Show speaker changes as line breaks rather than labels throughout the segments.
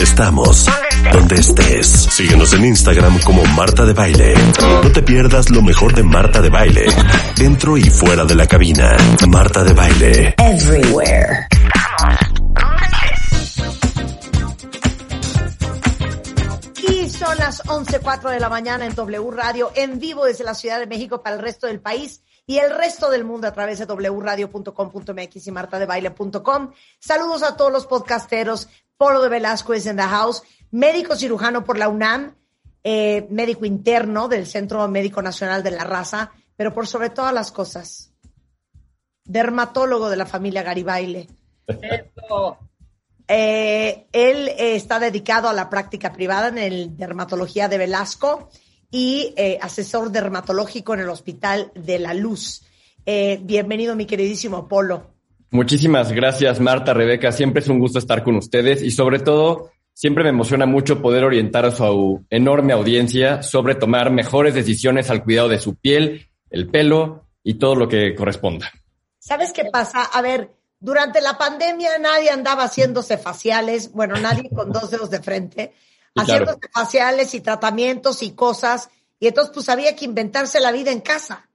Estamos donde estés. Síguenos en Instagram como Marta de Baile. No te pierdas lo mejor de Marta de Baile. Dentro y fuera de la cabina. Marta de Baile.
Everywhere.
Y son las 11.04 de la mañana en W Radio, en vivo desde la Ciudad de México para el resto del país y el resto del mundo a través de wradio.com.mx y martadebaile.com. Saludos a todos los podcasteros. Polo de Velasco es en the house. Médico cirujano por la UNAM, eh, médico interno del Centro Médico Nacional de la Raza, pero por sobre todas las cosas, dermatólogo de la familia Garibaile. Eh, él eh, está dedicado a la práctica privada en el dermatología de Velasco y asesor dermatológico en el Hospital de la Luz. Bienvenido, mi queridísimo Polo.
Muchísimas gracias, Marta, Rebeca. Siempre es un gusto estar con ustedes y sobre todo, siempre me emociona mucho poder orientar a su enorme audiencia sobre tomar mejores decisiones al cuidado de su piel, el pelo y todo lo que corresponda.
¿Sabes qué pasa? A ver, durante la pandemia nadie andaba haciéndose faciales, bueno, nadie con dos dedos de frente,
claro.
haciéndose faciales y tratamientos y cosas, y entonces pues había que inventarse la vida en casa.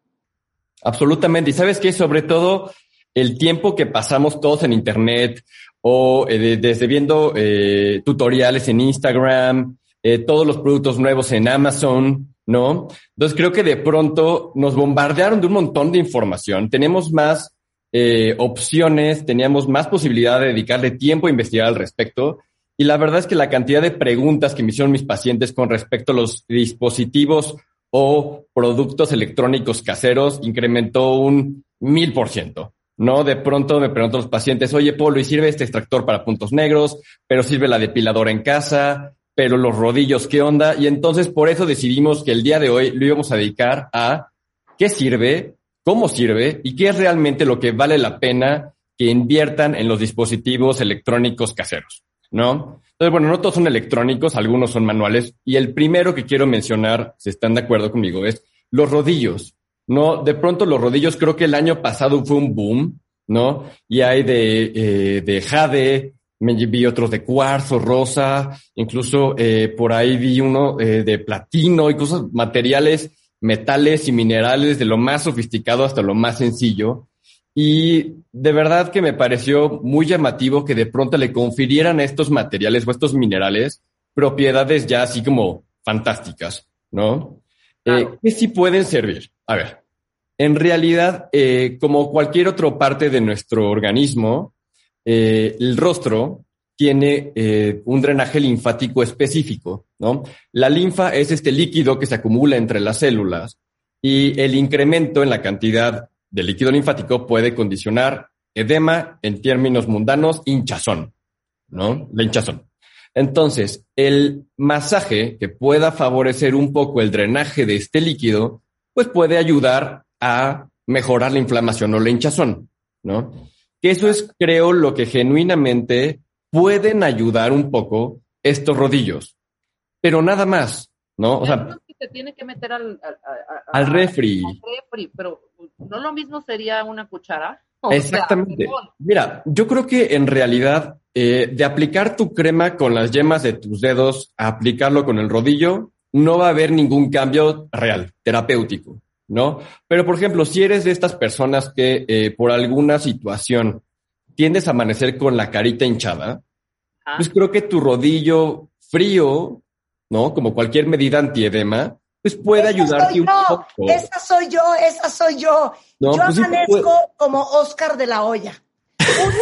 Absolutamente. Y sabes qué, sobre todo el tiempo que pasamos todos en Internet o eh, de- desde viendo eh, tutoriales en Instagram, eh, todos los productos nuevos en Amazon, ¿no? Entonces creo que de pronto nos bombardearon de un montón de información. Tenemos más eh, opciones, teníamos más posibilidad de dedicarle tiempo a investigar al respecto. Y la verdad es que la cantidad de preguntas que me hicieron mis pacientes con respecto a los dispositivos o productos electrónicos caseros incrementó un mil por ciento. ¿No? De pronto me preguntan los pacientes, oye, Polo, ¿y sirve este extractor para puntos negros? Pero sirve la depiladora en casa, pero los rodillos, ¿qué onda? Y entonces por eso decidimos que el día de hoy lo íbamos a dedicar a qué sirve, cómo sirve y qué es realmente lo que vale la pena que inviertan en los dispositivos electrónicos caseros, ¿no? Entonces, bueno, no todos son electrónicos, algunos son manuales. Y el primero que quiero mencionar, si están de acuerdo conmigo, es los rodillos. No, de pronto los rodillos creo que el año pasado fue un boom, ¿no? Y hay de, eh, de jade, me vi otros de cuarzo, rosa, incluso eh, por ahí vi uno eh, de platino y cosas, materiales, metales y minerales de lo más sofisticado hasta lo más sencillo. Y de verdad que me pareció muy llamativo que de pronto le confirieran a estos materiales o estos minerales propiedades ya así como fantásticas, ¿no? Eh, ¿Qué sí pueden servir? A ver, en realidad, eh, como cualquier otra parte de nuestro organismo, eh, el rostro tiene eh, un drenaje linfático específico, ¿no? La linfa es este líquido que se acumula entre las células y el incremento en la cantidad de líquido linfático puede condicionar edema, en términos mundanos, hinchazón, ¿no? La hinchazón. Entonces, el masaje que pueda favorecer un poco el drenaje de este líquido, pues puede ayudar a mejorar la inflamación o la hinchazón, ¿no? Que eso es, creo, lo que genuinamente pueden ayudar un poco estos rodillos, pero nada más, ¿no? O sea,
que te tiene que meter al, al, a- a-
al refri.
al refri, pero no lo mismo sería una cuchara. O sea,
Exactamente.
perdón.
Mira, yo creo que en realidad eh, de aplicar tu crema con las yemas de tus dedos a aplicarlo con el rodillo, no va a haber ningún cambio real, terapéutico, ¿no? Pero, por ejemplo, si eres de estas personas que eh, por alguna situación tiendes a amanecer con la carita hinchada,
Ajá.
pues creo que tu rodillo frío, ¿no? Como cualquier medida antiedema, pues puede ayudarte un poco.
esa soy yo, esa soy yo.
No,
yo
pues te
amanezco
puede-
como Oscar de la Hoya.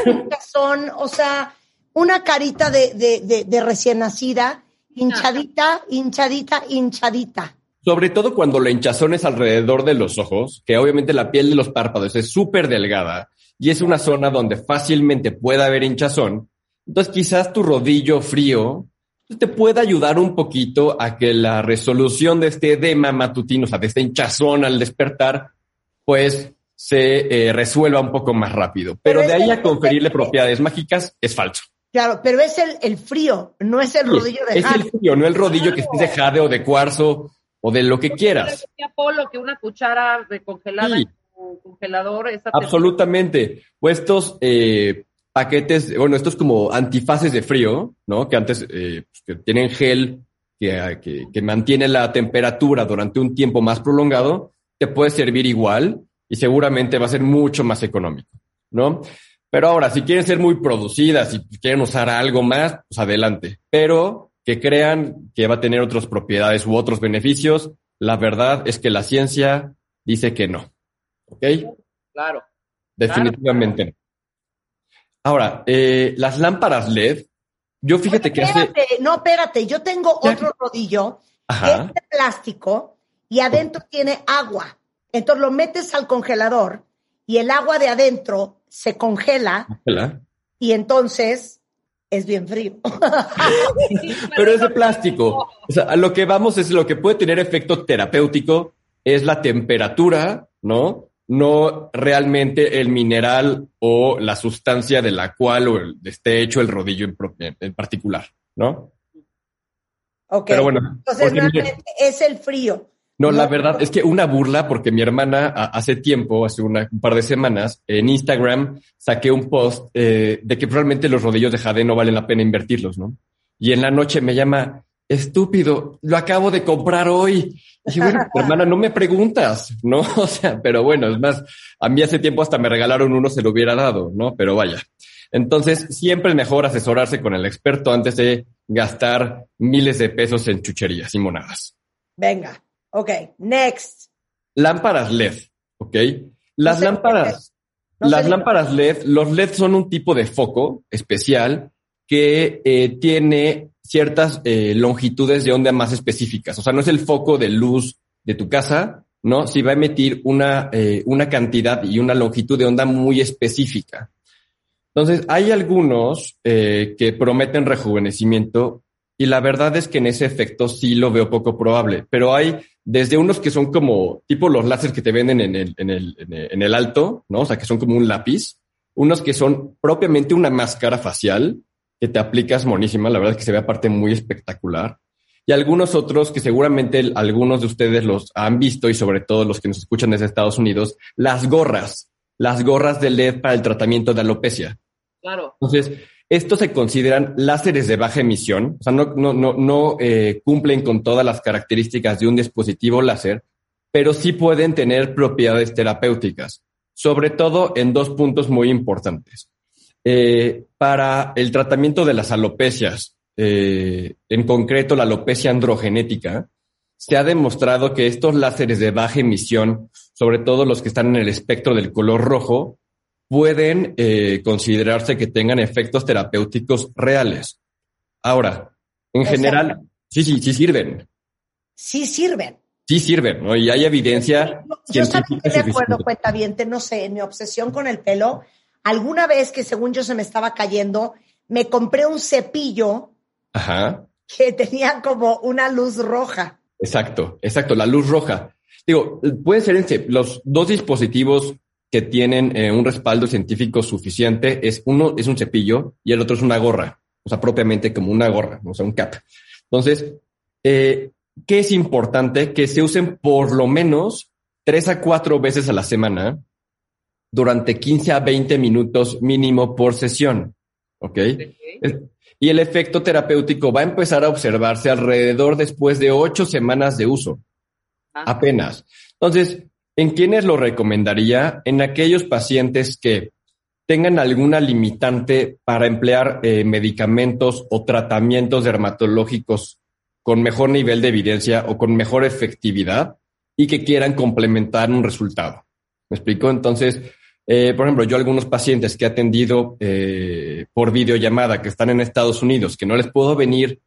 Un hinchazón, o sea, una carita de, de, de, de recién nacida, hinchadita, hinchadita, hinchadita.
Sobre todo cuando la hinchazón es alrededor de los ojos, que obviamente la piel de los párpados es súper delgada y es una zona donde fácilmente puede haber hinchazón. Entonces quizás tu rodillo frío pues, te puede ayudar un poquito a que la resolución de este edema matutino, o sea, de este hinchazón al despertar, pues se eh, resuelva un poco más rápido. Pero,
Pero
de ahí a conferirle propiedades mágicas es falso.
Claro, pero es el, el frío, no es el rodillo de
es
jade.
el frío, no el rodillo que estés de jade o de cuarzo o de lo que quieras.
Decía Polo que una cuchara de congelada
Sí.
en tu congelador esa
Absolutamente. Pues estos eh, paquetes, bueno, estos como antifaces de frío, ¿no? Que antes eh, pues, que tienen gel que, que, que mantiene la temperatura durante un tiempo más prolongado, te puede servir igual y seguramente va a ser mucho más económico, ¿no? Pero ahora, si quieren ser muy producidas y quieren usar algo más, pues adelante. Pero que crean que va a tener otras propiedades u otros beneficios, la verdad es que la ciencia dice que no. ¿Ok?
Claro.
Definitivamente. no. Ahora, eh, las lámparas LED, yo fíjate que hace...
Espérate, no, espérate, yo tengo
Ya.
otro rodillo que es
Ajá.
de plástico y adentro tiene agua. Entonces lo metes al congelador y el agua de adentro se congela y entonces es bien frío.
Pero es de plástico. O sea, a lo que vamos es lo que puede tener efecto terapéutico es la temperatura, ¿no? No realmente el mineral o la sustancia de la cual o el- esté hecho el rodillo en, en particular, ¿no?
Ok.
Pero bueno,
entonces realmente es el frío.
No, la verdad es que una burla, porque mi hermana hace tiempo, hace una- un par de semanas, en Instagram saqué un post eh, de que probablemente los rodillos de jade no valen la pena invertirlos, ¿no? Y en la noche me llama, estúpido, lo acabo de comprar hoy. Y bueno, hermana, no me preguntas, ¿no? O sea, pero bueno, es más, a mí hace tiempo hasta me regalaron uno, se lo hubiera dado, ¿no? Pero vaya. Entonces, siempre es mejor asesorarse con el experto antes de gastar miles de pesos en chucherías y monadas.
Venga. Ok. Next.
Lámparas LED, ¿ok? Las
No sé
lámparas,
No
las lámparas LED, los LED son un tipo de foco especial que eh, tiene ciertas eh, longitudes de onda más específicas. O sea, no es el foco de luz de tu casa, ¿no? Si va a emitir una, eh, una cantidad y una longitud de onda muy específica. Entonces, hay algunos eh, que prometen rejuvenecimiento y la verdad es que en ese efecto sí lo veo poco probable, pero hay desde unos que son como tipo los láseres que te venden en el, en el, en el, en el alto, ¿no? O sea, que son como un lápiz, unos que son propiamente una máscara facial que te aplicas monísima, la verdad es que se ve aparte muy espectacular. Y algunos otros que seguramente algunos de ustedes los han visto y sobre todo los que nos escuchan desde Estados Unidos, las gorras, las gorras de LED para el tratamiento de alopecia.
Claro.
Entonces, estos se consideran láseres de baja emisión, o sea, no, eh, cumplen con todas las características de un dispositivo láser, pero sí pueden tener propiedades terapéuticas, sobre todo en dos puntos muy importantes. Eh, para el tratamiento de las alopecias, eh, en concreto la alopecia androgenética, se ha demostrado que estos láseres de baja emisión, sobre todo los que están en el espectro del color rojo, pueden eh, considerarse que tengan efectos terapéuticos reales. Ahora, en general, sí, sí, sí sirven.
Sí sirven.
Sí sirven, ¿no? Y hay evidencia
Yo
científica
que de acuerdo, cuenta bien, no sé, en mi obsesión con el pelo, alguna vez que según yo se me estaba cayendo, me compré un cepillo
Ajá,
que tenía como una luz roja.
exacto, exacto, la luz roja. Digo, pueden ser los dos dispositivos que tienen eh, un respaldo científico suficiente, es uno es un cepillo y el otro es una gorra, o sea, propiamente como una gorra, o sea, un cap. Entonces, eh, ¿qué es importante? Que se usen por lo menos tres a cuatro veces a la semana durante 15 a 20 minutos mínimo por sesión. ¿Ok? Es- Y el efecto terapéutico va a empezar a observarse alrededor después de ocho semanas de uso,
Ah,
apenas. Entonces, ¿en quiénes lo recomendaría? En aquellos pacientes que tengan alguna limitante para emplear eh, medicamentos o tratamientos dermatológicos con mejor nivel de evidencia o con mejor efectividad y que quieran complementar un resultado. ¿Me explico? Entonces, eh, por ejemplo, yo algunos pacientes que he atendido eh, por videollamada que están en Estados Unidos, que no les puedo venir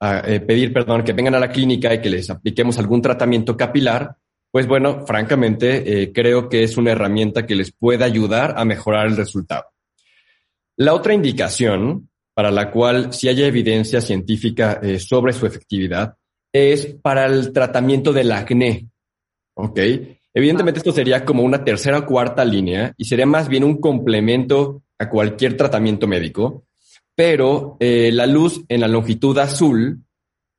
a pedir, perdón, que vengan a la clínica y que les apliquemos algún tratamiento capilar, pues bueno, francamente, eh, creo que es una herramienta que les puede ayudar a mejorar el resultado. La otra indicación para la cual sí hay evidencia científica eh, sobre su efectividad es para el tratamiento del acné. ¿Ok? Evidentemente esto sería como una tercera o cuarta línea y sería más bien un complemento a cualquier tratamiento médico, pero eh, la luz en la longitud azul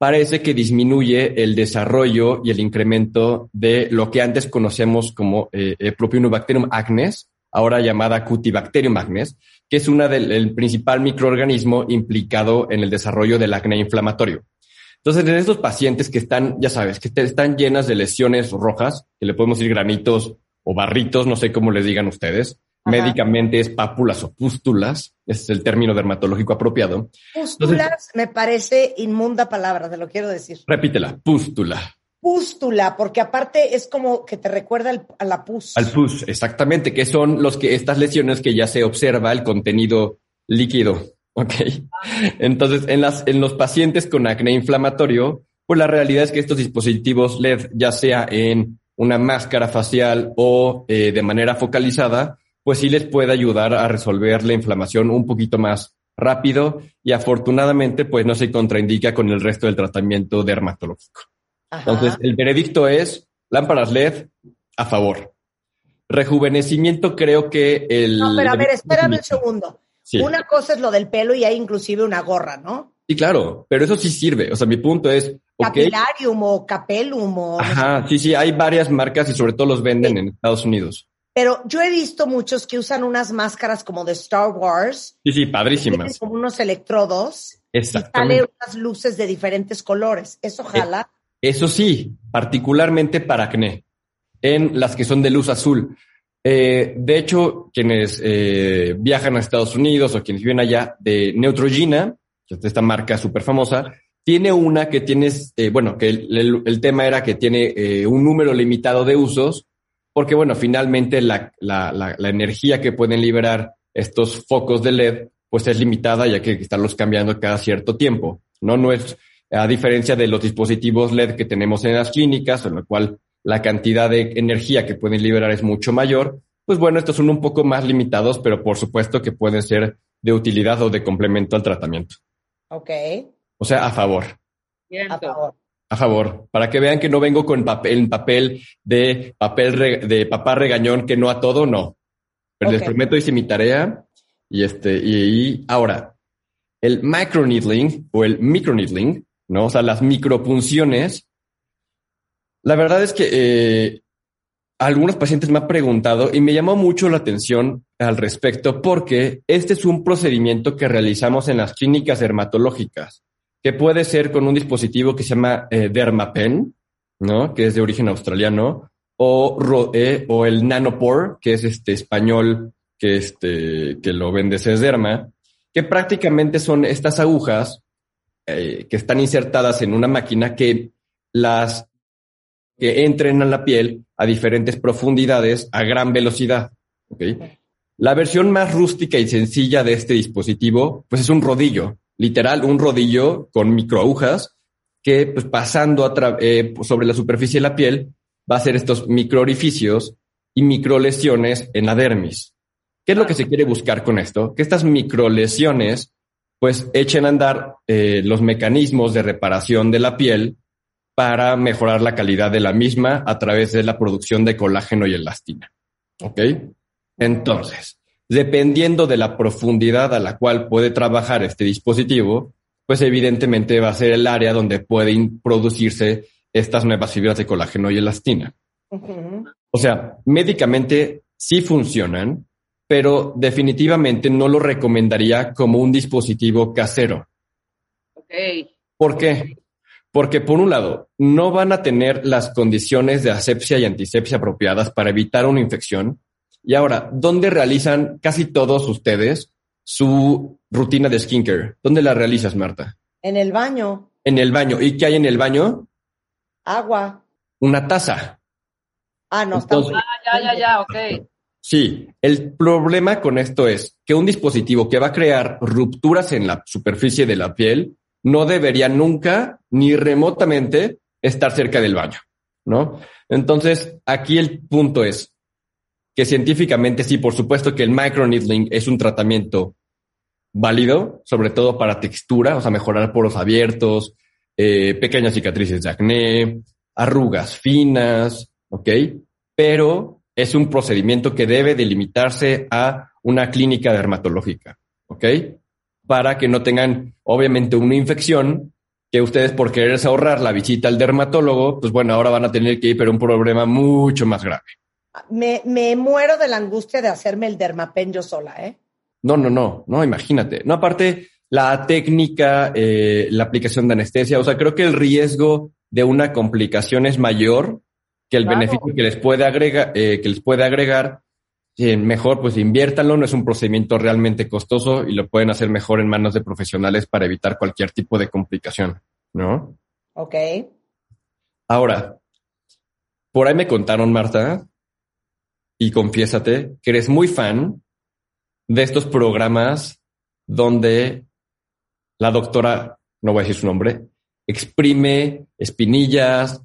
parece que disminuye el desarrollo y el incremento de lo que antes conocemos como eh, eh Propionibacterium acnes, ahora llamada Cutibacterium acnes, que es una del el principal microorganismo implicado en el desarrollo del acné inflamatorio. Entonces, en estos pacientes que están, ya sabes, que están llenas de lesiones rojas, que le podemos decir granitos o barritos, no sé cómo les digan ustedes, médicamente es pápulas o pústulas, ese es el término dermatológico apropiado.
Pústulas me parece inmunda palabra, te lo quiero decir.
Repítela, pústula.
Pústula, porque aparte es como que te recuerda a la pus.
Al pus, exactamente, que son los que estas lesiones que ya se observa el contenido líquido Ok. Entonces, en, las, en los pacientes con acné inflamatorio, pues la realidad es que estos dispositivos LED, ya sea en una máscara facial o eh, de manera focalizada, pues sí les puede ayudar a resolver la inflamación un poquito más rápido y afortunadamente pues no se contraindica con el resto del tratamiento dermatológico. Entonces, el veredicto es lámparas LED a favor. Rejuvenecimiento creo que el...
No, pero a ver, espérame un segundo. Una cosa es lo del pelo y hay inclusive una gorra, ¿no?
Sí, claro, pero eso sí sirve. O sea, mi punto es.
Capilarium o Capellum o.
Ajá, sí, sí, hay varias marcas y sobre todo los venden en Estados Unidos.
Pero yo he visto muchos que usan unas máscaras como de Star Wars.
Sí, sí, padrísimas.
Como unos electrodos.
Exactamente.
Y sale unas luces de diferentes colores. ¿Eso eh, jala?
eso sí, particularmente para acné. En las que son de luz azul. Eh, de hecho, quienes eh, viajan a Estados Unidos o quienes viven allá de Neutrogena, que es esta marca súper famosa, tiene una que tienes, eh, bueno, que el, tema era que tiene eh, un número limitado de usos, porque bueno, finalmente la, la, la, la, energía que pueden liberar estos focos de LED, pues es limitada y hay que estarlos cambiando cada cierto tiempo. No, no es, a diferencia de los dispositivos LED que tenemos en las clínicas, en lo cual la cantidad de energía que pueden liberar es mucho mayor, pues bueno, estos son un poco más limitados, pero por supuesto que pueden ser de utilidad o de complemento al tratamiento.
Ok.
O sea, a favor.
A favor.
A favor, para que vean que no vengo con papel, papel de papel de papá regañón que no a todo, no. Pero les prometo hice mi tarea y este y, ahora el microneedling o el microneedling, ¿no? O sea, las micropunciones la verdad es que eh, algunos pacientes me han preguntado y me llamó mucho la atención al respecto porque este es un procedimiento que realizamos en las clínicas dermatológicas, que puede ser con un dispositivo que se llama eh, Dermapen, ¿no? Que es de origen australiano, o, eh, o el Nanopore, que es este español que, este, que lo vende Derma, que prácticamente son estas agujas que están insertadas en una máquina que las que entren a la piel a diferentes profundidades a gran velocidad. La versión más rústica y sencilla de este dispositivo, pues es un rodillo, literal, un rodillo con microagujas que pues, pasando a eh, sobre la superficie de la piel va a hacer estos microorificios y microlesiones en la dermis. ¿Qué es lo que se quiere buscar con esto? Que estas microlesiones pues echen a andar eh, los mecanismos de reparación de la piel para mejorar la calidad de la misma a través de la producción de colágeno y elastina. ¿Ok? Entonces, dependiendo de la profundidad a la cual puede trabajar este dispositivo, pues evidentemente va a ser el área donde pueden producirse estas nuevas fibras de colágeno y elastina. O sea, médicamente sí funcionan, pero definitivamente no lo recomendaría como un dispositivo casero. ¿Por qué? Porque por un lado, no van a tener las condiciones de asepsia y antisepsia apropiadas para evitar una infección. Y ahora, ¿dónde realizan casi todos ustedes su rutina de skincare? ¿Dónde la realizas, Marta?
En el baño.
En el baño. ¿Y qué hay en el baño?
Agua.
Una taza.
Ah, no, está
Ah, ya, ya, ya, ok.
Sí, el problema con esto es que un dispositivo que va a crear rupturas en la superficie de la piel no debería nunca ni remotamente estar cerca del baño, ¿no? Entonces, aquí el punto es que científicamente sí, por supuesto que el microneedling es un tratamiento válido, sobre todo para textura, o sea, mejorar poros abiertos, eh, pequeñas cicatrices de acné, arrugas finas, ¿ok? Pero es un procedimiento que debe delimitarse a una clínica dermatológica, ¿ok? Para que no tengan, obviamente, una infección que ustedes por quererse ahorrar la visita al dermatólogo, pues bueno, ahora van a tener que ir, pero un problema mucho más grave.
Me, me muero de la angustia de hacerme el dermapen yo sola, ¿eh?
No, no, no, no, imagínate. No, aparte, la técnica, eh, la aplicación de anestesia, o sea, creo que el riesgo de una complicación es mayor que el beneficio que les puede agregar, eh, que les puede agregar. Eh, mejor, pues inviértanlo, no es un procedimiento realmente costoso y lo pueden hacer mejor en manos de profesionales para evitar cualquier tipo de complicación, ¿no?
Ok.
Ahora, por ahí me contaron, Marta, y confiésate que eres muy fan de estos programas donde la doctora, no voy a decir su nombre, exprime espinillas,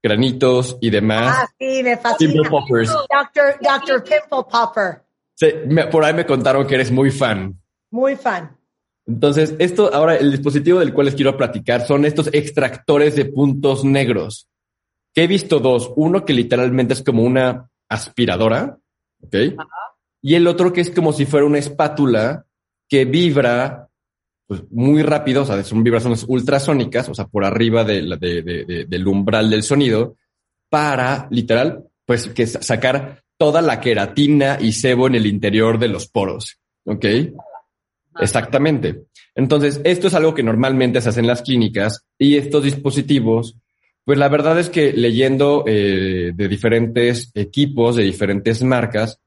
granitos y demás.
Ah, sí, me fascina.
Pimple poppers.
Doctor, Doctor Pimple Popper.
Sí, me- por ahí me contaron que eres muy fan.
Muy fan.
Entonces, esto ahora, el dispositivo del cual les quiero platicar son estos extractores de puntos negros. Que he visto dos. Uno que literalmente es como una aspiradora, ¿ok? Y el otro que es como si fuera una espátula que vibra pues, muy rápido, o sea, son vibraciones ultrasónicas, o sea, por arriba de de- de- de- del umbral del sonido, para, literal, pues que sa- sacar toda la queratina y sebo en el interior de los poros, ¿ok? Exactamente. Entonces, esto es algo que normalmente se hace en las clínicas y estos dispositivos, pues la verdad es que leyendo eh, de diferentes equipos, de diferentes marcas,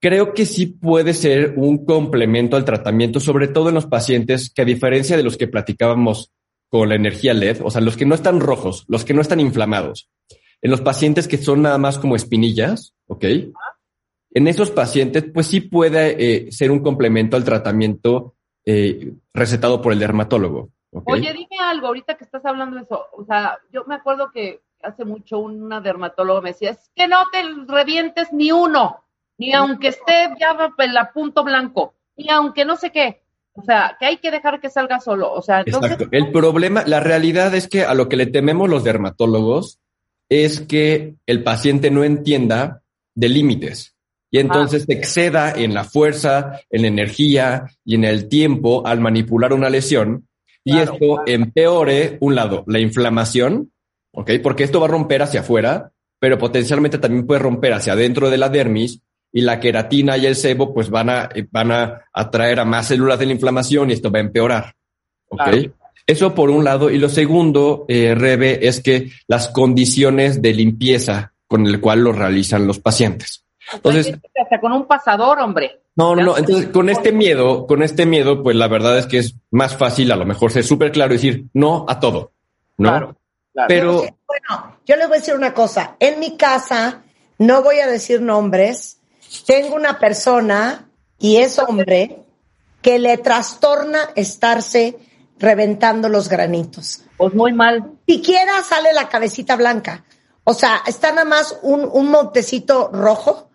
creo que sí puede ser un complemento al tratamiento, sobre todo en los pacientes que a diferencia de los que platicábamos con la energía LED, o sea, los que no están rojos, los que no están inflamados, en los pacientes que son nada más como espinillas, ¿ok? En esos pacientes, pues sí puede eh, ser un complemento al tratamiento eh, recetado por el dermatólogo.
Oye, dime algo, ahorita que estás hablando de eso, o sea, yo me acuerdo que hace mucho una dermatóloga me decía, es que no te revientes ni uno, ni aunque esté ya el a punto blanco, ni aunque no sé qué, o sea, que hay que dejar que salga solo, o sea, entonces,
Exacto. El problema, la realidad es que a lo que le tememos los dermatólogos es que el paciente no entienda de límites. Y entonces exceda en la fuerza, en la energía y en el tiempo al manipular una lesión y
Claro,
esto
claro.
empeore un lado, la inflamación, ¿ok? Porque esto va a romper hacia afuera, pero potencialmente también puede romper hacia adentro de la dermis y la queratina y el sebo pues van a, eh, van a atraer a más células de la inflamación y esto va a empeorar. ¿Ok?
Claro.
Eso por un lado. Y lo segundo, eh, Rebe, es que las condiciones de limpieza con el cual lo realizan los pacientes. Entonces,
gente que hasta con un pasador, hombre.
no, no, no. Entonces, con este miedo, con este miedo, pues la verdad es que es más fácil a lo mejor ser súper claro y decir no a todo, ¿no?
Claro, claro.
Pero,
Bueno, yo les voy a decir una cosa. En mi casa, no voy a decir nombres, tengo una persona, y es hombre, que le trastorna estarse reventando los granitos.
Pues muy mal.
Siquiera sale la cabecita blanca. O sea, está nada más un, un montecito rojo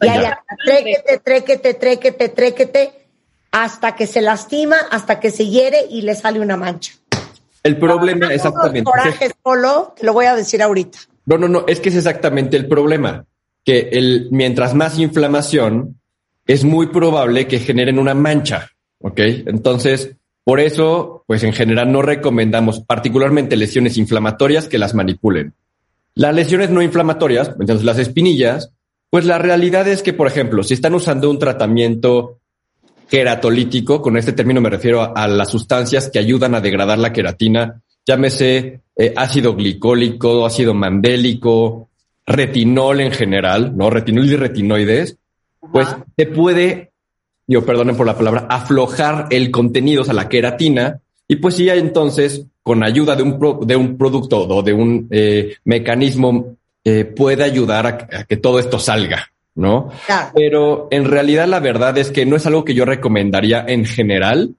y ahí tréquete, tréquete, tréquete, tréquete, hasta que se lastima, hasta que se hiere y le sale una mancha.
el problema
Unos
exactamente.
corajes solo, te lo voy a decir ahorita.
No, no, no, es que es exactamente el problema. Que el, mientras más inflamación, es muy probable que generen una mancha. ¿Ok? Entonces, por eso, pues en general no recomendamos particularmente lesiones inflamatorias que las manipulen. Las lesiones no inflamatorias, entonces las espinillas, pues la realidad es que, por ejemplo, si están usando un tratamiento queratolítico, con este término me refiero a, a las sustancias que ayudan a degradar la queratina, llámese eh, ácido glicólico, ácido mandélico, retinol en general, ¿no? Retinol y retinoides, pues te puede, yo perdonen por la palabra, aflojar el contenido, o sea, la queratina, y pues sí, entonces, con ayuda de un, pro- de un producto o de un eh, mecanismo, eh, puede ayudar a, a que todo esto salga, ¿no?
Claro.
Pero en realidad la verdad es que no es algo que yo recomendaría en general,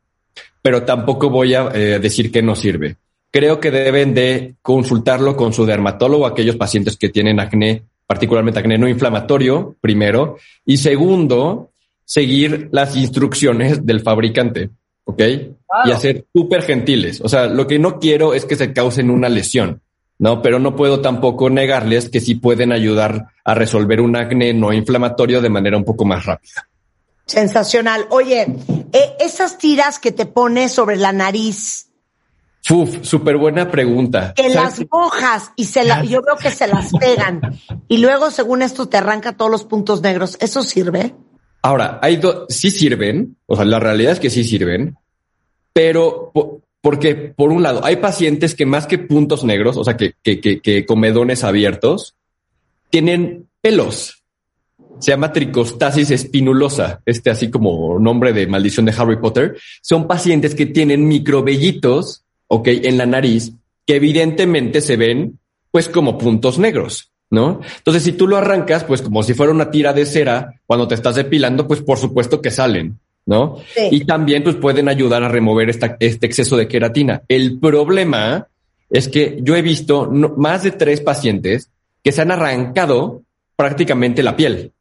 pero tampoco voy a eh, decir que no sirve. Creo que deben de consultarlo con su dermatólogo, aquellos pacientes que tienen acné, particularmente acné no inflamatorio, primero. Y segundo, seguir las instrucciones del fabricante, ¿ok? Y hacer súper gentiles. O sea, lo que no quiero es que se causen una lesión, ¿no? Pero no puedo tampoco negarles que sí pueden ayudar a resolver un acné no inflamatorio de manera un poco más rápida.
Sensacional. Oye, eh, esas tiras que te pones sobre la nariz.
Uf, súper buena pregunta.
Que las mojas y se la, yo veo que se las pegan. Y luego, según esto, te arranca todos los puntos negros. ¿Eso sirve?
Ahora, hay dos, sí sirven. O sea, la realidad es que sí sirven. Pero, porque por un lado, hay pacientes que más que puntos negros, o sea, que, que, que, que comedones abiertos, tienen pelos. Se llama tricostasis espinulosa, este así como nombre de maldición de Harry Potter, son pacientes que tienen microvellitos, ok, en la nariz, que evidentemente se ven pues como puntos negros, ¿no? Entonces, si tú lo arrancas, pues como si fuera una tira de cera, cuando te estás depilando, pues por supuesto que salen, ¿no? Y también pues pueden ayudar a remover esta, este exceso de queratina. El problema es que yo he visto más de tres pacientes que se han arrancado prácticamente la piel.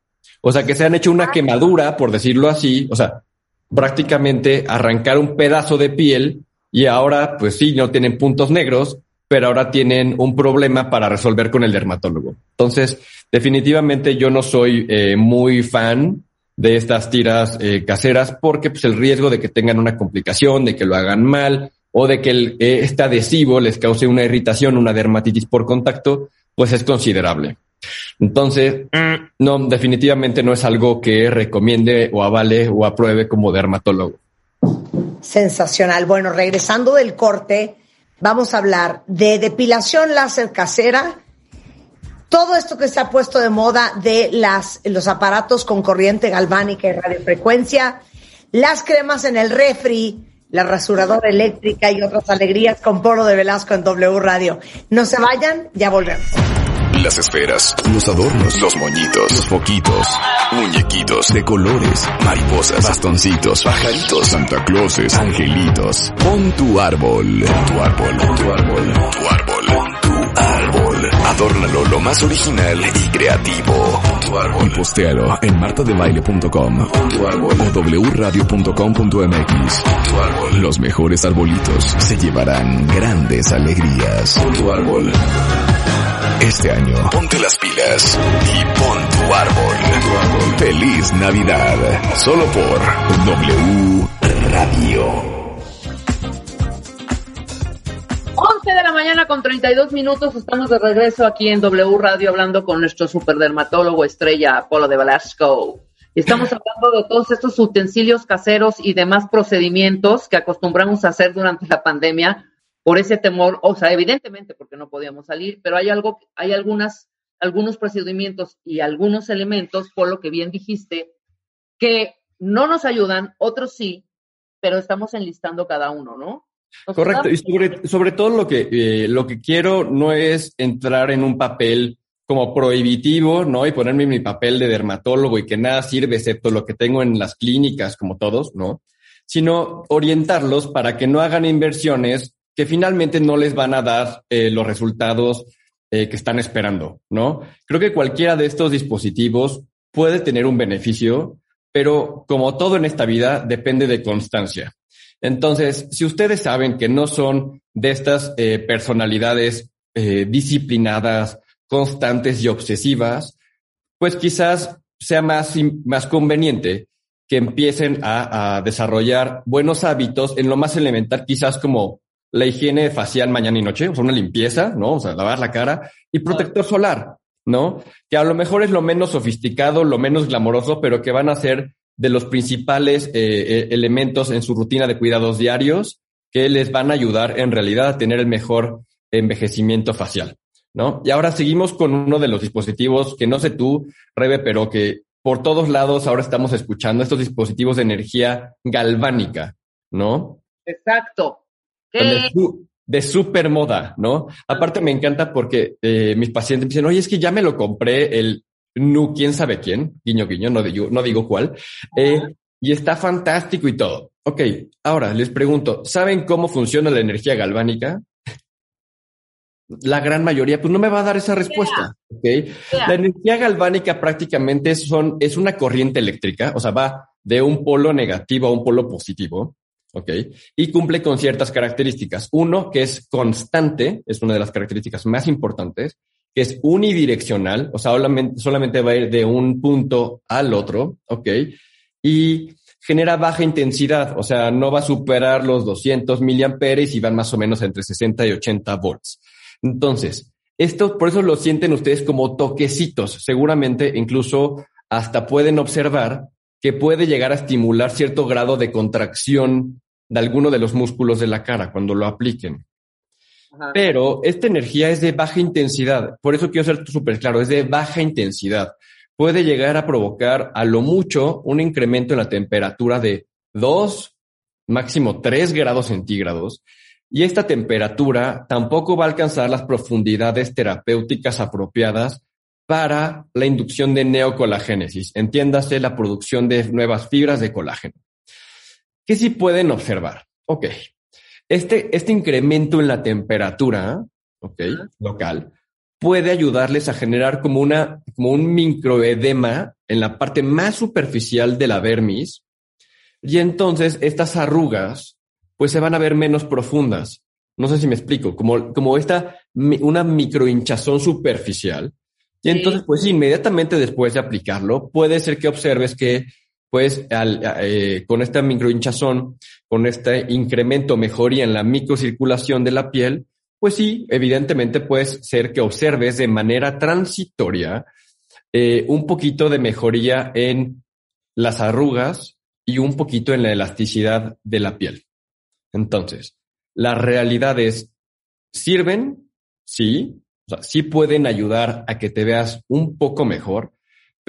O sea, que se han hecho una quemadura, por decirlo así, o sea, prácticamente arrancar un pedazo de piel y ahora, pues sí, no tienen puntos negros, pero ahora tienen un problema para resolver con el dermatólogo. Entonces, definitivamente yo no soy eh, muy fan de estas tiras eh, caseras porque pues el riesgo de que tengan una complicación, de que lo hagan mal o de que el, eh, este adhesivo les cause una irritación, una dermatitis por contacto, pues es considerable. Entonces, no, definitivamente no es algo que recomiende o avale o apruebe como dermatólogo.
Sensacional. Bueno, regresando del corte, vamos a hablar de depilación láser casera. Todo esto que se ha puesto de moda de las, los aparatos con corriente galvánica y radiofrecuencia, las cremas en el refri, la rasuradora eléctrica y otras alegrías con Poro de Velasco en W Radio. No se vayan, ya volvemos.
Las esferas, los adornos, los moñitos, los foquitos, muñequitos de colores, mariposas, bastoncitos, pajaritos, Santa Clauses, angelitos. Pon tu árbol, tu árbol, tu árbol, tu árbol, tu árbol. Adórnalo lo más original y creativo. Tu árbol. Y postealo en martadebaile.com tu árbol o wradio.com.mx. Tu árbol. Los mejores arbolitos se llevarán grandes alegrías. Tu árbol. Este año, ponte las pilas y pon tu árbol. Feliz Navidad. Solo por W Radio.
Mañana con 32 minutos. Estamos de regreso aquí en W Radio hablando con nuestro superdermatólogo estrella Apolo de Velasco. Estamos hablando de todos estos utensilios caseros y demás procedimientos que acostumbramos a hacer durante la pandemia por ese temor, o sea, evidentemente porque no podíamos salir, pero hay algo, hay algunas, algunos procedimientos y algunos elementos, por lo que bien dijiste, que no nos ayudan, otros sí, pero estamos enlistando cada uno, ¿no?
Correcto, y sobre, sobre, todo lo que, eh, lo que quiero no es entrar en un papel como prohibitivo, ¿no? Y ponerme mi papel de dermatólogo y que nada sirve excepto lo que tengo en las clínicas, como todos, ¿no? Sino orientarlos para que no hagan inversiones que finalmente no les van a dar eh, los resultados eh, que están esperando, ¿no? Creo que cualquiera de estos dispositivos puede tener un beneficio, pero como todo en esta vida, depende de constancia. Entonces, si ustedes saben que no son de estas eh, personalidades disciplinadas, constantes y obsesivas, pues quizás sea más, más conveniente que empiecen a, a desarrollar buenos hábitos en lo más elemental, quizás como la higiene facial mañana y noche, o sea, una limpieza, ¿no? O sea, lavar la cara y protector solar, ¿no? Que a lo mejor es lo menos sofisticado, lo menos glamoroso, pero que van a ser de los principales eh, eh, elementos en su rutina de cuidados diarios que les van a ayudar en realidad a tener el mejor envejecimiento facial, ¿no? Y ahora seguimos con uno de los dispositivos que no sé tú, Rebe, pero que por todos lados ahora estamos escuchando estos dispositivos de energía galvánica, ¿no?
Exacto
de, super moda, ¿no? Aparte me encanta porque eh, mis pacientes me dicen, oye, es que ya me lo compré el Nu, quién sabe quién, guiño, guiño, no digo, no digo cuál, eh, y está fantástico y todo. Ok, ahora les pregunto, ¿saben cómo funciona la energía galvánica? La gran mayoría, pues no me va a dar esa respuesta. Okay. La energía galvánica prácticamente son, es una corriente eléctrica, o sea, va de un polo negativo a un polo positivo, ¿ok? Y cumple con ciertas características. Uno, que es constante, es una de las características más importantes, que es unidireccional, o sea, solamente, solamente va a ir de un punto al otro, ¿ok? Y genera baja intensidad, o sea, no va a superar los 200 miliamperes y van más o menos entre 60 y 80 volts. Entonces, esto, por eso lo sienten ustedes como toquecitos. Seguramente incluso hasta pueden observar que puede llegar a estimular cierto grado de contracción de alguno de los músculos de la cara cuando lo apliquen. Pero esta energía es de baja intensidad. Por eso quiero ser súper claro, es de baja intensidad. Puede llegar a provocar a lo mucho un incremento en la temperatura de 2, máximo 3 grados centígrados. Y esta temperatura tampoco va a alcanzar las profundidades terapéuticas apropiadas para la inducción de neocolagénesis, entiéndase la producción de nuevas fibras de colágeno. ¿Qué sí pueden observar? Ok, este, este incremento en la temperatura, ok, local, puede ayudarles a generar como una, como un microedema en la parte más superficial de la vermis. Y entonces estas arrugas, pues se van a ver menos profundas. No sé si me explico, como, como esta, una microhinchazón superficial y entonces, pues inmediatamente después de aplicarlo, puede ser que observes que, pues, al, eh, con esta microhinchazón, con este incremento, mejoría en la microcirculación de la piel, pues sí, evidentemente puede ser que observes de manera transitoria eh, un poquito de mejoría en las arrugas y un poquito en la elasticidad de la piel. Entonces, las realidades sirven, sí, o sea, sí pueden ayudar a que te veas un poco mejor,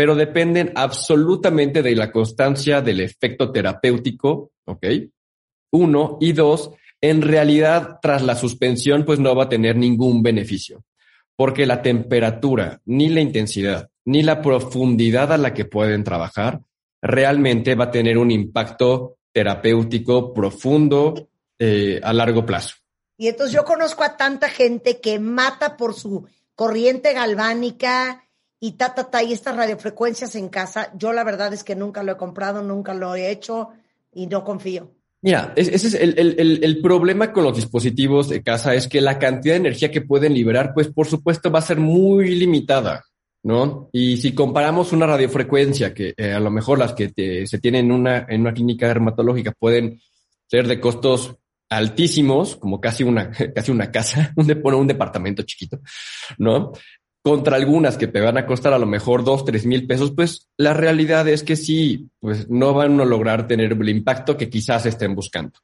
pero dependen absolutamente de la constancia del efecto terapéutico, ¿ok? Uno. Y dos, en realidad, tras la suspensión, pues no va a tener ningún beneficio, porque la temperatura, ni la intensidad, ni la profundidad a la que pueden trabajar, realmente va a tener un impacto terapéutico profundo eh, a largo plazo.
Y entonces yo conozco a tanta gente que mata por su corriente galvánica y ta, ta, ta, y estas radiofrecuencias en casa. Yo la verdad es que nunca lo he comprado, nunca lo he hecho y no confío.
Mira, ese es el, el, el, problema con los dispositivos de casa, es que la cantidad de energía que pueden liberar, pues por supuesto va a ser muy limitada, ¿no? Y si comparamos una radiofrecuencia, que eh, a lo mejor las que se tienen en una, en una clínica dermatológica pueden ser de costos altísimos, como casi una, casi una casa, pone un departamento chiquito, ¿no? Contra algunas que te van a costar a lo mejor dos, tres mil pesos, pues la realidad es que sí, pues no van a lograr tener el impacto que quizás estén buscando.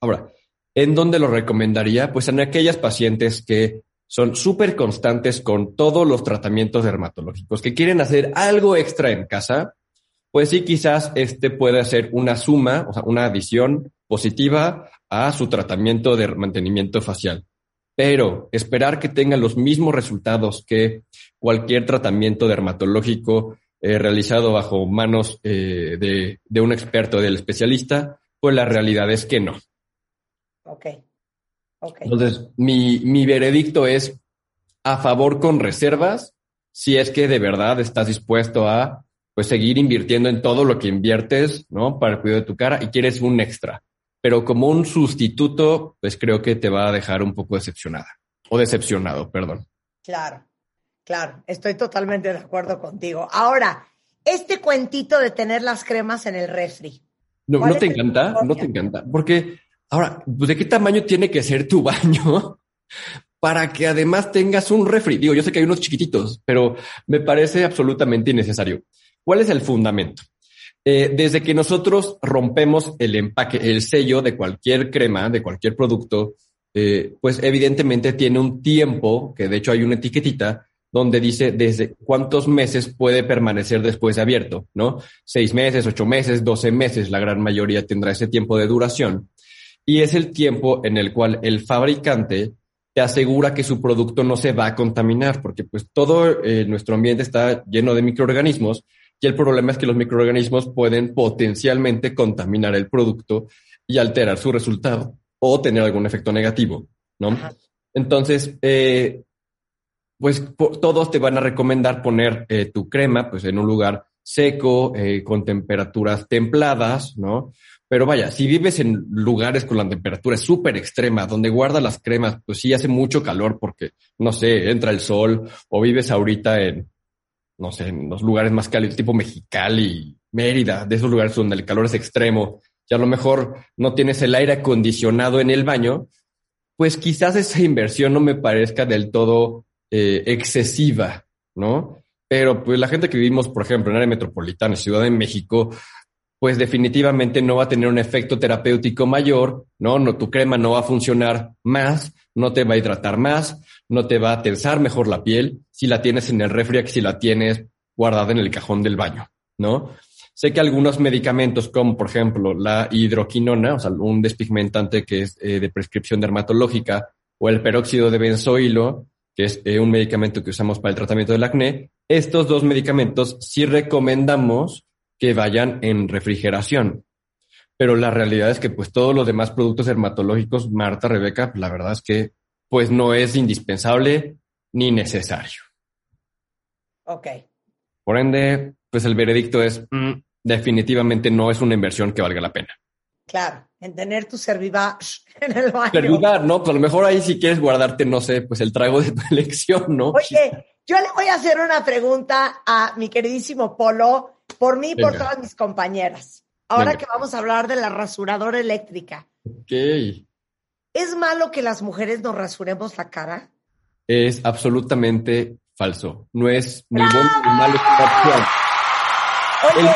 Ahora, ¿en dónde lo recomendaría? Pues en aquellas pacientes que son súper constantes con todos los tratamientos dermatológicos, que quieren hacer algo extra en casa, pues sí, quizás este puede ser una suma, o sea, una adición positiva a su tratamiento de mantenimiento facial. Pero esperar que tenga los mismos resultados que cualquier tratamiento dermatológico eh, realizado bajo manos eh, de, de, un experto, del especialista, pues la realidad es que no.
Ok.
okay. Entonces, mi, mi veredicto es a favor con reservas si es que de verdad estás dispuesto a pues seguir invirtiendo en todo lo que inviertes, ¿no? Para el cuidado de tu cara y quieres un extra pero como un sustituto, pues creo que te va a dejar un poco decepcionada o decepcionado, perdón.
Claro, claro, estoy totalmente de acuerdo contigo. Ahora, este cuentito de tener las cremas en el refri.
No, ¿no te encanta? No te encanta. Porque ahora, pues, ¿de qué tamaño tiene que ser tu baño para que además tengas un refri? Digo, yo sé que hay unos chiquititos, pero me parece absolutamente innecesario. ¿Cuál es el fundamento? Eh, desde que nosotros rompemos el empaque, el sello de cualquier crema, de cualquier producto, eh, pues evidentemente tiene un tiempo, que de hecho hay una etiquetita, donde dice desde cuántos meses puede permanecer después de abierto, ¿no? Seis meses, ocho meses, doce meses, la gran mayoría tendrá ese tiempo de duración. Y es el tiempo en el cual el fabricante te asegura que su producto no se va a contaminar, porque pues todo eh, nuestro ambiente está lleno de microorganismos y el problema es que los microorganismos pueden potencialmente contaminar el producto y alterar su resultado o tener algún efecto negativo, ¿no? Entonces, eh, pues todos te van a recomendar poner eh, tu crema pues en un lugar seco, eh, con temperaturas templadas, ¿no? Pero vaya, si vives en lugares con la temperatura súper extrema, donde guardas las cremas, pues sí hace mucho calor porque, no sé, entra el sol, o vives ahorita en, no sé, en los lugares más cálidos, tipo Mexicali, Mérida, de esos lugares donde el calor es extremo, y a lo mejor no tienes el aire acondicionado en el baño, pues quizás esa inversión no me parezca del todo eh, excesiva, ¿no? Pero pues la gente que vivimos, por ejemplo, en área metropolitana, Ciudad de México, pues definitivamente no va a tener un efecto terapéutico mayor, ¿no? No, tu crema no va a funcionar más, no te va a hidratar más, no te va a tensar mejor la piel si la tienes en el refri que si la tienes guardada en el cajón del baño, ¿no? Sé que algunos medicamentos, como por ejemplo la hidroquinona, o sea, un despigmentante que es eh, de prescripción dermatológica, o el peróxido de benzoilo, que es eh, un medicamento que usamos para el tratamiento del acné, estos dos medicamentos sí recomendamos que vayan en refrigeración. Pero la realidad es que pues todos los demás productos dermatológicos, Marta, Rebeca, la verdad es que pues no es indispensable ni necesario.
Ok.
Por ende, pues el veredicto es mm, definitivamente no es una inversión que valga la pena.
Claro, en tener tu Servivash en el baño.
Servivar, ¿no? Pues a lo mejor ahí si quieres guardarte, no sé, pues el trago de tu elección, ¿no?
Oye, yo le voy a hacer una pregunta a mi queridísimo Polo, por mí y por todas mis compañeras. Ahora que vamos a hablar de la rasuradora eléctrica.
Ok.
¿Es malo que las mujeres nos rasuremos la cara?
Es absolutamente falso. No es ni bueno ni malo. opción.
Oye,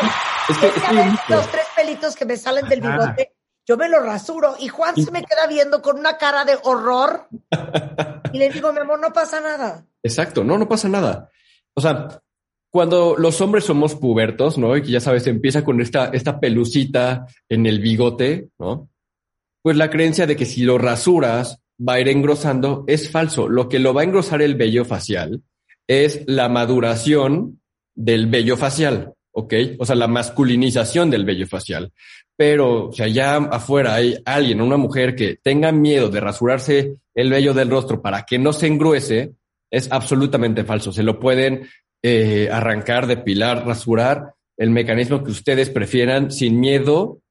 es que, es los tres pelitos que me salen del bigote, yo me los rasuro y Juan se me queda viendo con una cara de horror y le digo, mi amor, no pasa nada.
Exacto, no, no pasa nada. O sea, cuando los hombres somos pubertos, ¿no? Y que ya sabes, empieza con esta, esta pelucita en el bigote, ¿no? Pues la creencia de que si lo rasuras va a ir engrosando es falso. Lo que lo va a engrosar el vello facial es la maduración del vello facial, ¿ok? O sea, la masculinización del vello facial. Pero, sea, ya afuera hay alguien, una mujer que tenga miedo de rasurarse el vello del rostro para que no se engruese, es absolutamente falso. Se lo pueden eh, arrancar, depilar, rasurar, el mecanismo que ustedes prefieran sin miedo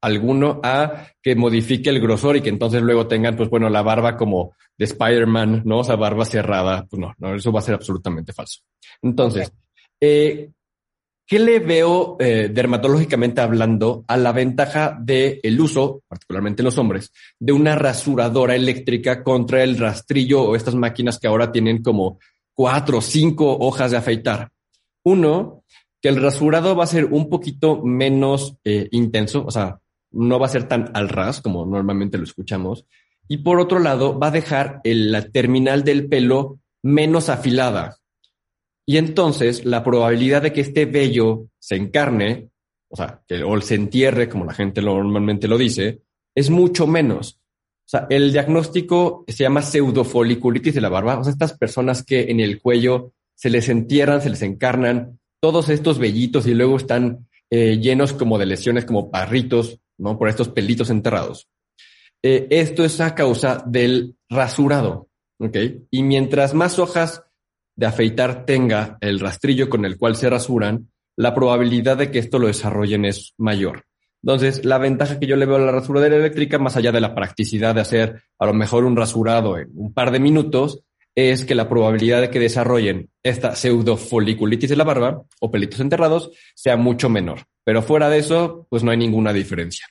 alguno a que modifique el grosor y que entonces luego tengan, pues bueno, la barba como de Spider-Man, ¿no? O sea, barba cerrada. Pues no, no, eso va a ser absolutamente falso. Entonces, eh, ¿qué le veo eh, dermatológicamente hablando a la ventaja del el uso, particularmente en los hombres, de una rasuradora eléctrica contra el rastrillo o estas máquinas que ahora tienen como cuatro o cinco hojas de afeitar? Uno, que el rasurado va a ser un poquito menos eh, intenso, o sea, no va a ser tan al ras como normalmente lo escuchamos. Y por otro lado, va a dejar la terminal del pelo menos afilada. Y entonces la probabilidad de que este vello se encarne, o sea, que o se entierre, como la gente normalmente lo dice, es mucho menos. O sea, el diagnóstico se llama pseudofoliculitis de la barba. O sea, estas personas que en el cuello se les entierran, se les encarnan todos estos vellitos y luego están eh, llenos como de lesiones, como parritos, ¿no? Por estos pelitos enterrados. Eh, esto es a causa del rasurado, ¿ok? Y mientras más hojas de afeitar tenga el rastrillo con el cual se rasuran, la probabilidad de que esto lo desarrollen es mayor. Entonces, la ventaja que yo le veo a la rasuradera eléctrica, más allá de la practicidad de hacer a lo mejor un rasurado en un par de minutos, es que la probabilidad de que desarrollen esta pseudofoliculitis de la barba o pelitos enterrados sea mucho menor. Pero fuera de eso, pues no hay ninguna diferencia.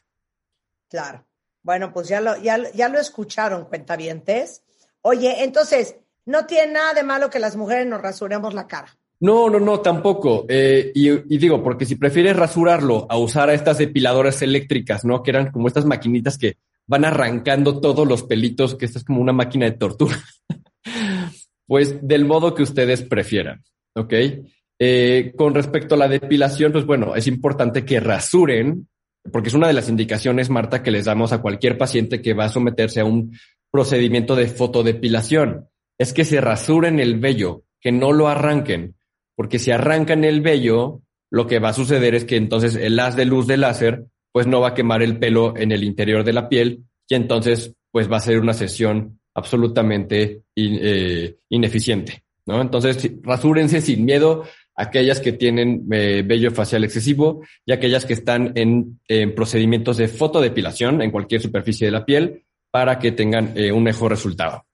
Claro. Bueno, pues ya lo, ya, ya lo escucharon, cuentavientes. Oye, entonces, no tiene nada de malo que las mujeres nos rasuremos la cara.
No, no, no, tampoco. Eh, y, y, digo, porque si prefieres rasurarlo a usar a estas depiladoras eléctricas, ¿no? Que eran como estas maquinitas que van arrancando todos los pelitos, que esta es como una máquina de tortura. pues del modo que ustedes prefieran, ¿ok? Eh, con respecto a la depilación, pues bueno, es importante que rasuren, porque es una de las indicaciones, Marta, que les damos a cualquier paciente que va a someterse a un procedimiento de fotodepilación. Es que se rasuren el vello, que no lo arranquen, porque si arrancan el vello, lo que va a suceder es que entonces el haz de luz del láser, pues no va a quemar el pelo en el interior de la piel y entonces pues va a ser una sesión absolutamente eh, ineficiente, ¿no? Entonces, rasúrense sin miedo aquellas que tienen eh, vello facial excesivo y aquellas que están en, procedimientos de fotodepilación en cualquier superficie de la piel para que tengan eh, un mejor resultado.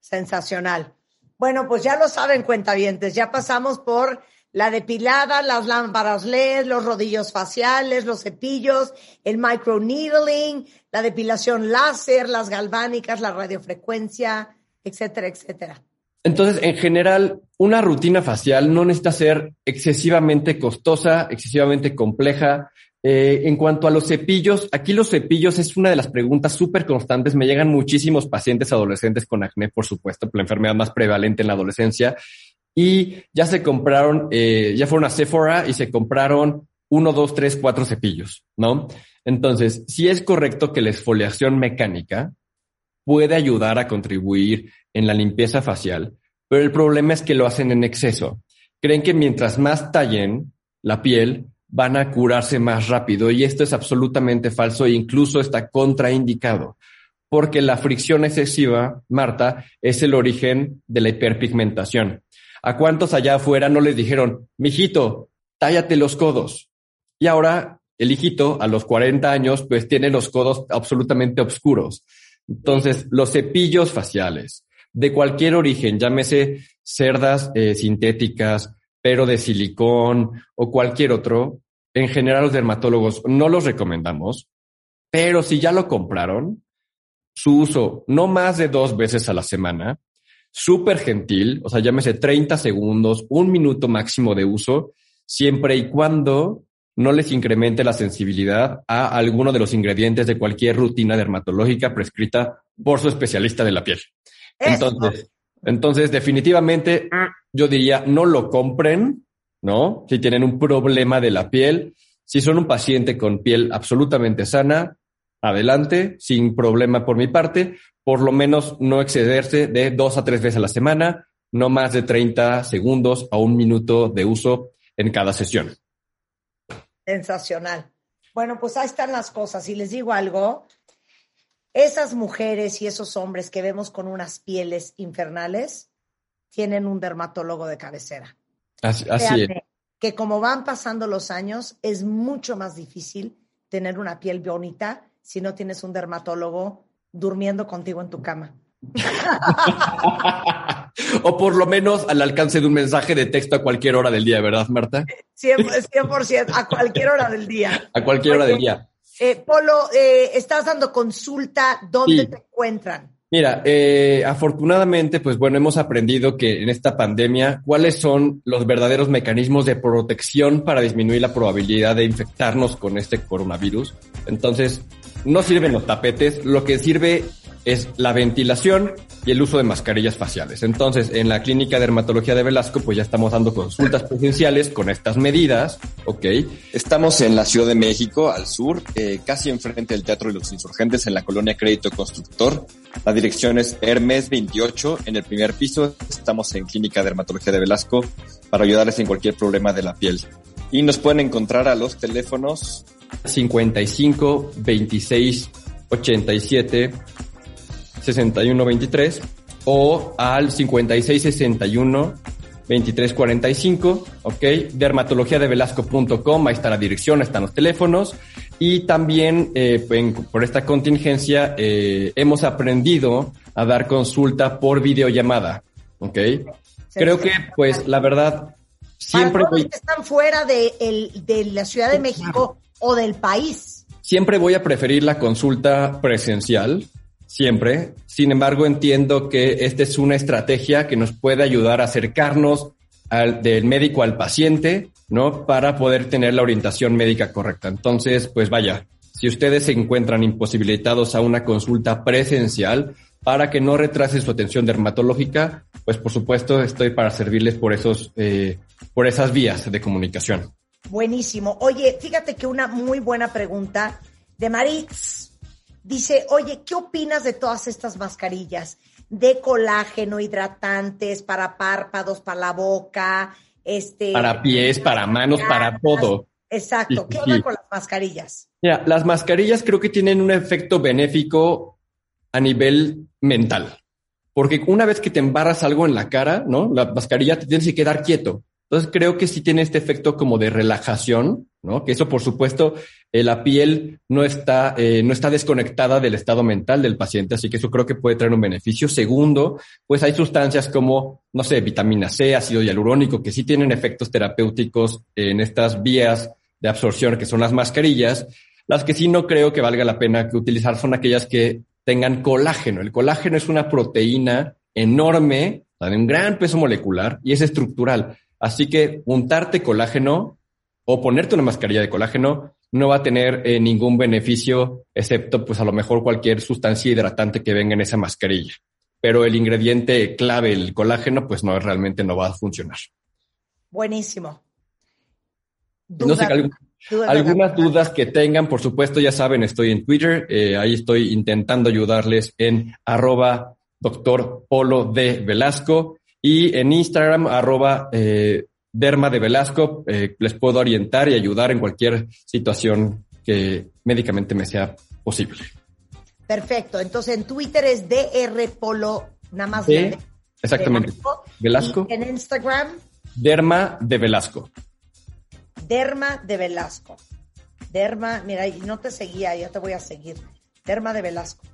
Sensacional. Bueno, pues ya lo saben, cuentavientes, ya pasamos por la depilada, las lámparas LED, los rodillos faciales, los cepillos, el microneedling, la depilación láser, las galvánicas, la radiofrecuencia, etcétera, etcétera.
Entonces, en general, una rutina facial no necesita ser excesivamente costosa, excesivamente compleja. Eh, en cuanto a los cepillos, aquí los cepillos es una de las preguntas súper constantes. Me llegan muchísimos pacientes adolescentes con acné, por supuesto, la enfermedad más prevalente en la adolescencia. Y ya se compraron, eh, ya fueron a Sephora y se compraron uno, dos, tres, cuatro cepillos, ¿no? Entonces, si es correcto que la exfoliación mecánica puede ayudar a contribuir en la limpieza facial, pero el problema es que lo hacen en exceso. Creen que mientras más tallen la piel, van a curarse más rápido y esto es absolutamente falso e incluso está contraindicado, porque la fricción excesiva, Marta, es el origen de la hiperpigmentación. ¿A cuántos allá afuera no les dijeron, mijito, tállate los codos? Y ahora el hijito a los 40 años pues tiene los codos absolutamente oscuros. Entonces, los cepillos faciales de cualquier origen, llámese cerdas eh, sintéticas, pero de silicón o cualquier otro, en general los dermatólogos no los recomendamos, pero si ya lo compraron, su uso no más de dos veces a la semana, súper gentil, o sea, llámese 30 segundos, un minuto máximo de uso, siempre y cuando no les incremente la sensibilidad a alguno de los ingredientes de cualquier rutina dermatológica prescrita por su especialista de la piel. Entonces, entonces, definitivamente, yo diría, no lo compren, ¿no? Si tienen un problema de la piel, si son un paciente con piel absolutamente sana, adelante, sin problema por mi parte, por lo menos no excederse de dos a tres veces a la semana, no más de 30 segundos a un minuto de uso en cada sesión.
Sensacional. Bueno, pues ahí están las cosas. Y les digo algo, esas mujeres y esos hombres que vemos con unas pieles infernales tienen un dermatólogo de cabecera.
Así, es.
Que como van pasando los años, es mucho más difícil tener una piel bonita si no tienes un dermatólogo durmiendo contigo en tu cama.
o por lo menos al alcance de un mensaje de texto a cualquier hora del día, ¿verdad, Marta?
100%, a cualquier hora del día.
A cualquier hora del día.
Eh, Polo, eh, estás dando consulta, ¿dónde te encuentran?
Mira, eh, afortunadamente, pues bueno, hemos aprendido que en esta pandemia, cuáles son los verdaderos mecanismos de protección para disminuir la probabilidad de infectarnos con este coronavirus. Entonces, no sirven los tapetes, lo que sirve es la ventilación y el uso de mascarillas faciales. Entonces, en la clínica de dermatología de Velasco, pues ya estamos dando consultas presenciales con estas medidas, ¿ok?
Estamos en la Ciudad de México, al sur, eh, casi enfrente del Teatro de los Insurgentes, en la colonia Crédito Constructor. La dirección es Hermes 28, en el primer piso. Estamos en Clínica de Dermatología de Velasco para ayudarles en cualquier problema de la piel. Y nos pueden encontrar a los teléfonos
55 26 87 6123 o al 5661 2345, ok, dermatologiadevelasco.com, ahí está la dirección, ahí están los teléfonos y también eh, por esta contingencia eh, hemos aprendido a dar consulta por videollamada, ok. Creo que pues la verdad siempre
voy... que están fuera de, el, de la Ciudad de México o del país.
Siempre voy a preferir la consulta presencial siempre. Sin embargo, entiendo que esta es una estrategia que nos puede ayudar a acercarnos al, del médico al paciente, ¿no? Para poder tener la orientación médica correcta. Entonces, pues vaya, si ustedes se encuentran imposibilitados a una consulta presencial para que no retrase su atención dermatológica, pues por supuesto estoy para servirles por esos, eh, por esas vías de comunicación.
Buenísimo. Oye, fíjate que una muy buena pregunta de Maritz dice, oye, ¿qué opinas de todas estas mascarillas? De colágeno, hidratantes, para párpados, para la boca, este...
Para pies, para manos, para todo.
Exacto. ¿Qué onda con las mascarillas?
Mira, las mascarillas creo que tienen un efecto benéfico a nivel mental. Porque una vez que te embarras algo en la cara, ¿no? La mascarilla te tienes que quedar quieto. Entonces creo que sí tiene este efecto como de relajación, ¿no? Que eso, por supuesto, eh, la piel no está, eh, no está desconectada del estado mental del paciente, así que eso creo que puede traer un beneficio. Segundo, pues hay sustancias como, no sé, vitamina C, ácido hialurónico, que sí tienen efectos terapéuticos en estas vías de absorción que son las mascarillas. Las que sí no creo que valga la pena que utilizar son aquellas que tengan colágeno. El colágeno es una proteína enorme, de un gran peso molecular y es estructural. Así que untarte colágeno o ponerte una mascarilla de colágeno no va a tener eh, ningún beneficio, excepto pues a lo mejor cualquier sustancia hidratante que venga en esa mascarilla. Pero el ingrediente clave, el colágeno, pues no, realmente no va a funcionar.
Buenísimo.
no sé, algunas dudas que tengan, por supuesto, ya saben, estoy en Twitter, eh, ahí estoy intentando ayudarles en arroba doctor Polo de Velasco y en Instagram arroba eh, Derma de Velasco, eh, les puedo orientar y ayudar en cualquier situación que médicamente me sea posible.
Perfecto, entonces en Twitter es DR Polo, nada más
de, Exactamente. Velasco.
en Instagram.
Derma de Velasco.
Derma de Velasco. Derma, mira, no te seguía, ya te voy a seguir. Derma de Velasco.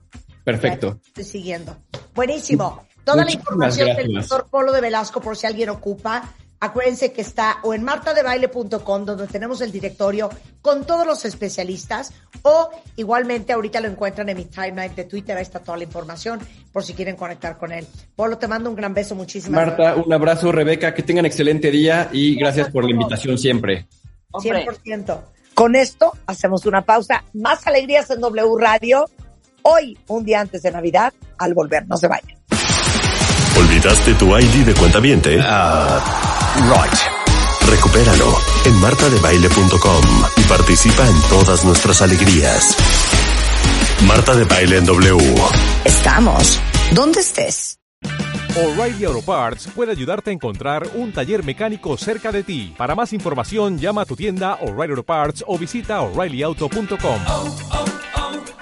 Perfecto.
estoy siguiendo. Buenísimo. Toda la información del doctor Polo de Velasco, por si alguien ocupa, acuérdense que está o en martadebaile.com, donde tenemos el directorio con todos los especialistas, o igualmente ahorita lo encuentran en mi timeline de Twitter, ahí está toda la información, por si quieren conectar con él. Polo, te mando un gran beso, muchísimas
gracias. Marta, un abrazo, Rebeca, que tengan excelente día y gracias por la invitación siempre.
100%. Con esto hacemos una pausa. Más alegrías en W Radio. Hoy, un día antes de Navidad, al volver, no se vayan.
¿Olvidaste tu ID de cuenta viente? Uh, right. Recupéralo en martadebaile.com y participa en todas nuestras alegrías. Marta de Baile en W.
Estamos. ¿Dónde estés?
O'Reilly Auto Parts puede ayudarte a encontrar un taller mecánico cerca de ti. Para más información, llama a tu tienda O'Reilly Auto Parts o visita oreillyauto.com. Oh, oh, oh,